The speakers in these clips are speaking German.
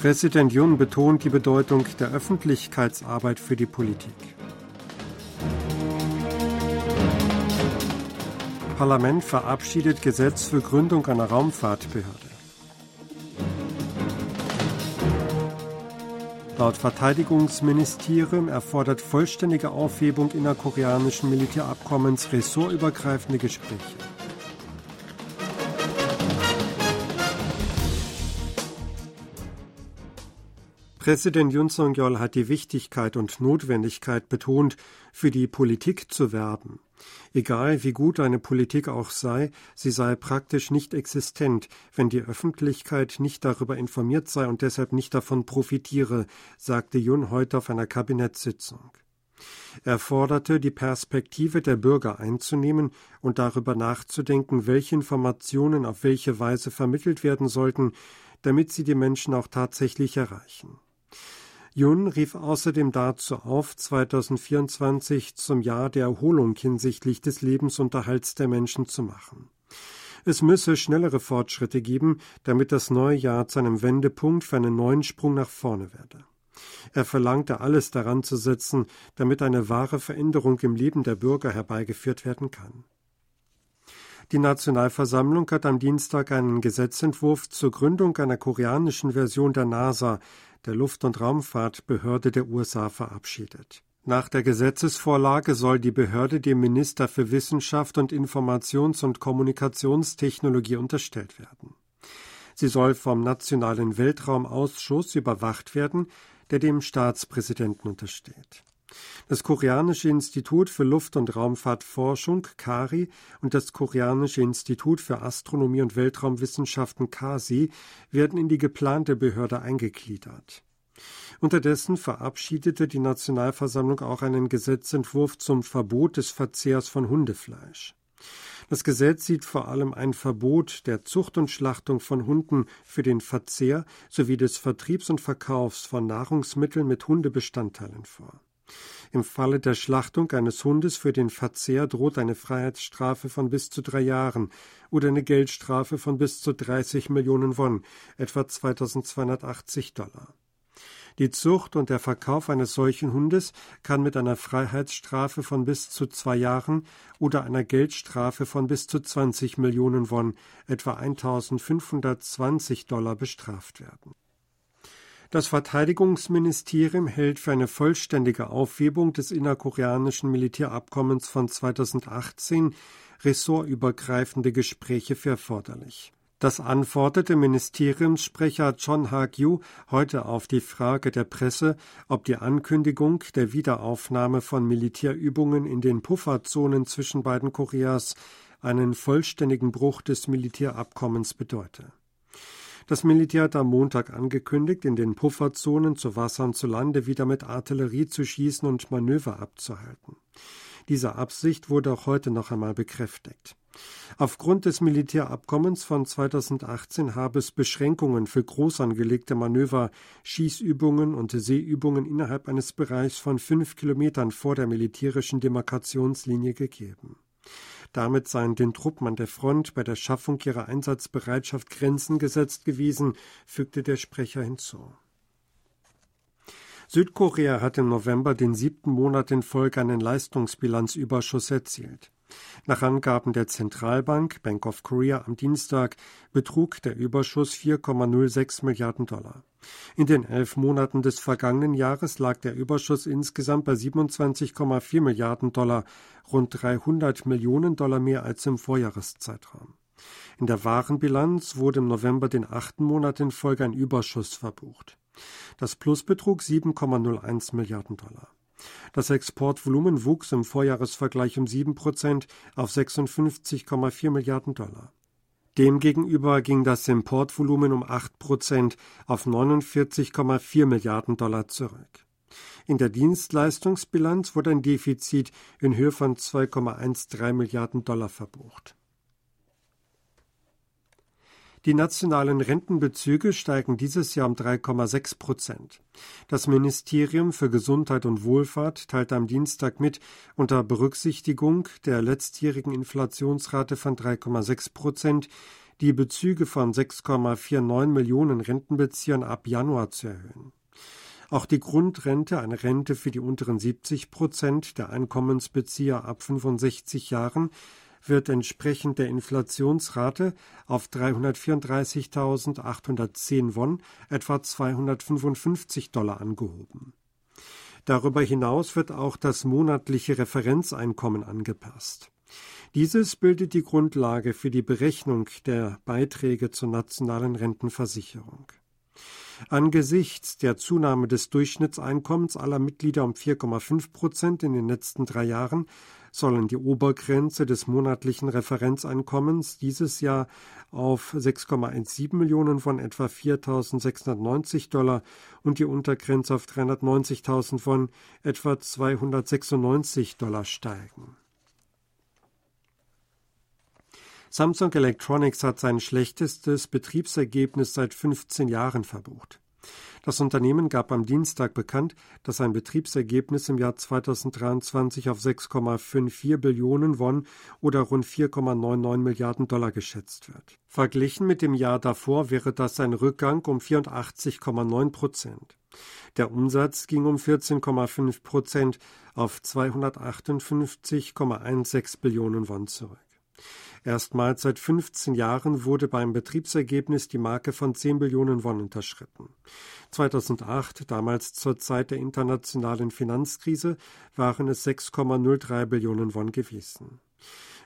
Präsident Jun betont die Bedeutung der Öffentlichkeitsarbeit für die Politik. Parlament verabschiedet Gesetz für Gründung einer Raumfahrtbehörde. Laut Verteidigungsministerium erfordert vollständige Aufhebung innerkoreanischen Militärabkommens ressortübergreifende Gespräche. Präsident Yun Song-yeol hat die Wichtigkeit und Notwendigkeit betont, für die Politik zu werben. Egal wie gut eine Politik auch sei, sie sei praktisch nicht existent, wenn die Öffentlichkeit nicht darüber informiert sei und deshalb nicht davon profitiere, sagte Yun heute auf einer Kabinettssitzung. Er forderte, die Perspektive der Bürger einzunehmen und darüber nachzudenken, welche Informationen auf welche Weise vermittelt werden sollten, damit sie die Menschen auch tatsächlich erreichen. Jun rief außerdem dazu auf, 2024 zum Jahr der Erholung hinsichtlich des Lebensunterhalts der Menschen zu machen. Es müsse schnellere Fortschritte geben, damit das neue Jahr zu einem Wendepunkt für einen neuen Sprung nach vorne werde. Er verlangte alles daran zu setzen, damit eine wahre Veränderung im Leben der Bürger herbeigeführt werden kann. Die Nationalversammlung hat am Dienstag einen Gesetzentwurf zur Gründung einer koreanischen Version der NASA, der Luft- und Raumfahrtbehörde der USA, verabschiedet. Nach der Gesetzesvorlage soll die Behörde dem Minister für Wissenschaft und Informations- und Kommunikationstechnologie unterstellt werden. Sie soll vom Nationalen Weltraumausschuss überwacht werden, der dem Staatspräsidenten untersteht. Das Koreanische Institut für Luft- und Raumfahrtforschung KARI und das Koreanische Institut für Astronomie und Weltraumwissenschaften KASI werden in die geplante Behörde eingegliedert. Unterdessen verabschiedete die Nationalversammlung auch einen Gesetzentwurf zum Verbot des Verzehrs von Hundefleisch. Das Gesetz sieht vor allem ein Verbot der Zucht und Schlachtung von Hunden für den Verzehr sowie des Vertriebs und Verkaufs von Nahrungsmitteln mit Hundebestandteilen vor. Im Falle der Schlachtung eines Hundes für den Verzehr droht eine Freiheitsstrafe von bis zu drei Jahren oder eine Geldstrafe von bis zu 30 Millionen Won, etwa 2280 Dollar. Die Zucht und der Verkauf eines solchen Hundes kann mit einer Freiheitsstrafe von bis zu zwei Jahren oder einer Geldstrafe von bis zu 20 Millionen Won, etwa 1520 Dollar bestraft werden. Das Verteidigungsministerium hält für eine vollständige Aufhebung des innerkoreanischen Militärabkommens von 2018 ressortübergreifende Gespräche für erforderlich. Das antwortete Ministeriumssprecher John Ha-gyu heute auf die Frage der Presse, ob die Ankündigung der Wiederaufnahme von Militärübungen in den Pufferzonen zwischen beiden Koreas einen vollständigen Bruch des Militärabkommens bedeute. Das Militär hat am Montag angekündigt, in den Pufferzonen zu Wasser und zu Lande wieder mit Artillerie zu schießen und Manöver abzuhalten. Diese Absicht wurde auch heute noch einmal bekräftigt. Aufgrund des Militärabkommens von 2018 habe es Beschränkungen für groß angelegte Manöver, Schießübungen und Seeübungen innerhalb eines Bereichs von fünf Kilometern vor der militärischen Demarkationslinie gegeben. Damit seien den Truppen an der Front bei der Schaffung ihrer Einsatzbereitschaft Grenzen gesetzt gewesen, fügte der Sprecher hinzu. Südkorea hat im November den siebten Monat in Folge einen Leistungsbilanzüberschuss erzielt. Nach Angaben der Zentralbank Bank of Korea am Dienstag betrug der Überschuss 4,06 Milliarden Dollar. In den elf Monaten des vergangenen Jahres lag der Überschuss insgesamt bei 27,4 Milliarden Dollar, rund 300 Millionen Dollar mehr als im Vorjahreszeitraum. In der Warenbilanz wurde im November den achten Monat in Folge ein Überschuss verbucht. Das Plus betrug 7,01 Milliarden Dollar. Das Exportvolumen wuchs im Vorjahresvergleich um 7 Prozent auf 56,4 Milliarden Dollar. Demgegenüber ging das Importvolumen um 8 Prozent auf 49,4 Milliarden Dollar zurück. In der Dienstleistungsbilanz wurde ein Defizit in Höhe von 2,13 Milliarden Dollar verbucht. Die nationalen Rentenbezüge steigen dieses Jahr um 3,6 Prozent. Das Ministerium für Gesundheit und Wohlfahrt teilt am Dienstag mit, unter Berücksichtigung der letztjährigen Inflationsrate von 3,6 Prozent die Bezüge von 6,49 Millionen Rentenbeziehern ab Januar zu erhöhen. Auch die Grundrente, eine Rente für die unteren 70 Prozent der Einkommensbezieher ab 65 Jahren, wird entsprechend der Inflationsrate auf 334.810 Won, etwa 255 Dollar angehoben. Darüber hinaus wird auch das monatliche Referenzeinkommen angepasst. Dieses bildet die Grundlage für die Berechnung der Beiträge zur nationalen Rentenversicherung. Angesichts der Zunahme des Durchschnittseinkommens aller Mitglieder um 4,5 Prozent in den letzten drei Jahren sollen die Obergrenze des monatlichen Referenzeinkommens dieses Jahr auf 6,17 Millionen von etwa 4.690 Dollar und die Untergrenze auf 390.000 von etwa 296 Dollar steigen. Samsung Electronics hat sein schlechtestes Betriebsergebnis seit 15 Jahren verbucht. Das Unternehmen gab am Dienstag bekannt, dass sein Betriebsergebnis im Jahr 2023 auf 6,54 Billionen Won oder rund 4,99 Milliarden Dollar geschätzt wird. Verglichen mit dem Jahr davor wäre das ein Rückgang um 84,9 Prozent. Der Umsatz ging um 14,5 Prozent auf 258,16 Billionen Won zurück. Erstmals seit 15 Jahren wurde beim Betriebsergebnis die Marke von 10 Billionen Won unterschritten. 2008, damals zur Zeit der internationalen Finanzkrise, waren es 6,03 Billionen Won gewesen.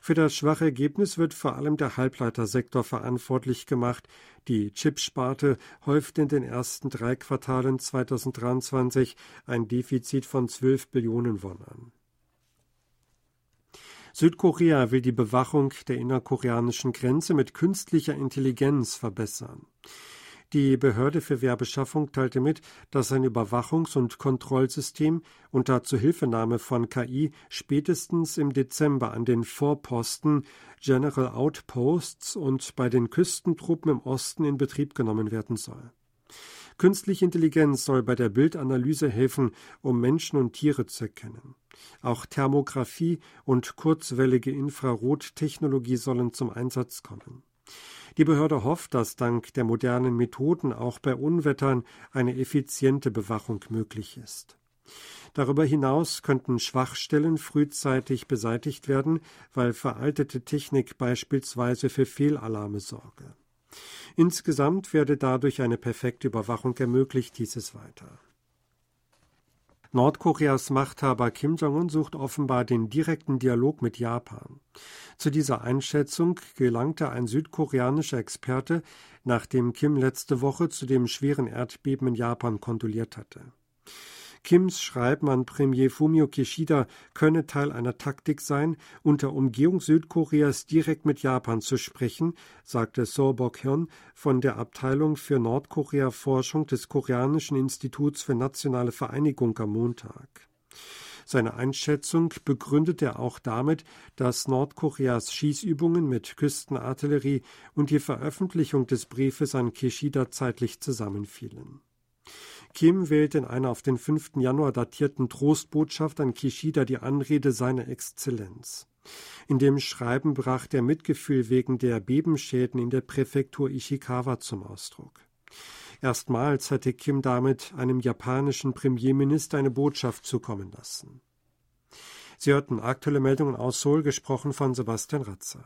Für das schwache Ergebnis wird vor allem der Halbleitersektor verantwortlich gemacht. Die Chipsparte häuft in den ersten drei Quartalen 2023 ein Defizit von 12 Billionen Won an. Südkorea will die Bewachung der innerkoreanischen Grenze mit künstlicher Intelligenz verbessern. Die Behörde für Werbeschaffung teilte mit, dass ein Überwachungs- und Kontrollsystem unter Zuhilfenahme von KI spätestens im Dezember an den Vorposten General Outposts und bei den Küstentruppen im Osten in Betrieb genommen werden soll. Künstliche Intelligenz soll bei der Bildanalyse helfen, um Menschen und Tiere zu erkennen. Auch Thermographie und kurzwellige Infrarottechnologie sollen zum Einsatz kommen. Die Behörde hofft, dass dank der modernen Methoden auch bei Unwettern eine effiziente Bewachung möglich ist. Darüber hinaus könnten Schwachstellen frühzeitig beseitigt werden, weil veraltete Technik beispielsweise für Fehlalarme sorge. Insgesamt werde dadurch eine perfekte Überwachung ermöglicht, hieß es weiter. Nordkoreas Machthaber Kim Jong-un sucht offenbar den direkten Dialog mit Japan. Zu dieser Einschätzung gelangte ein südkoreanischer Experte, nachdem Kim letzte Woche zu dem schweren Erdbeben in Japan kondoliert hatte. Kims Schreiben an Premier Fumio Kishida könne Teil einer Taktik sein, unter Umgehung Südkoreas direkt mit Japan zu sprechen, sagte So Bok-hyun von der Abteilung für Nordkorea-Forschung des Koreanischen Instituts für nationale Vereinigung am Montag. Seine Einschätzung begründet er auch damit, dass Nordkoreas Schießübungen mit Küstenartillerie und die Veröffentlichung des Briefes an Kishida zeitlich zusammenfielen. Kim wählte in einer auf den 5. Januar datierten Trostbotschaft an Kishida die Anrede seiner Exzellenz. In dem Schreiben brach der Mitgefühl wegen der Bebenschäden in der Präfektur Ishikawa zum Ausdruck. Erstmals hatte Kim damit einem japanischen Premierminister eine Botschaft zukommen lassen. Sie hörten aktuelle Meldungen aus Seoul, gesprochen von Sebastian Ratzer.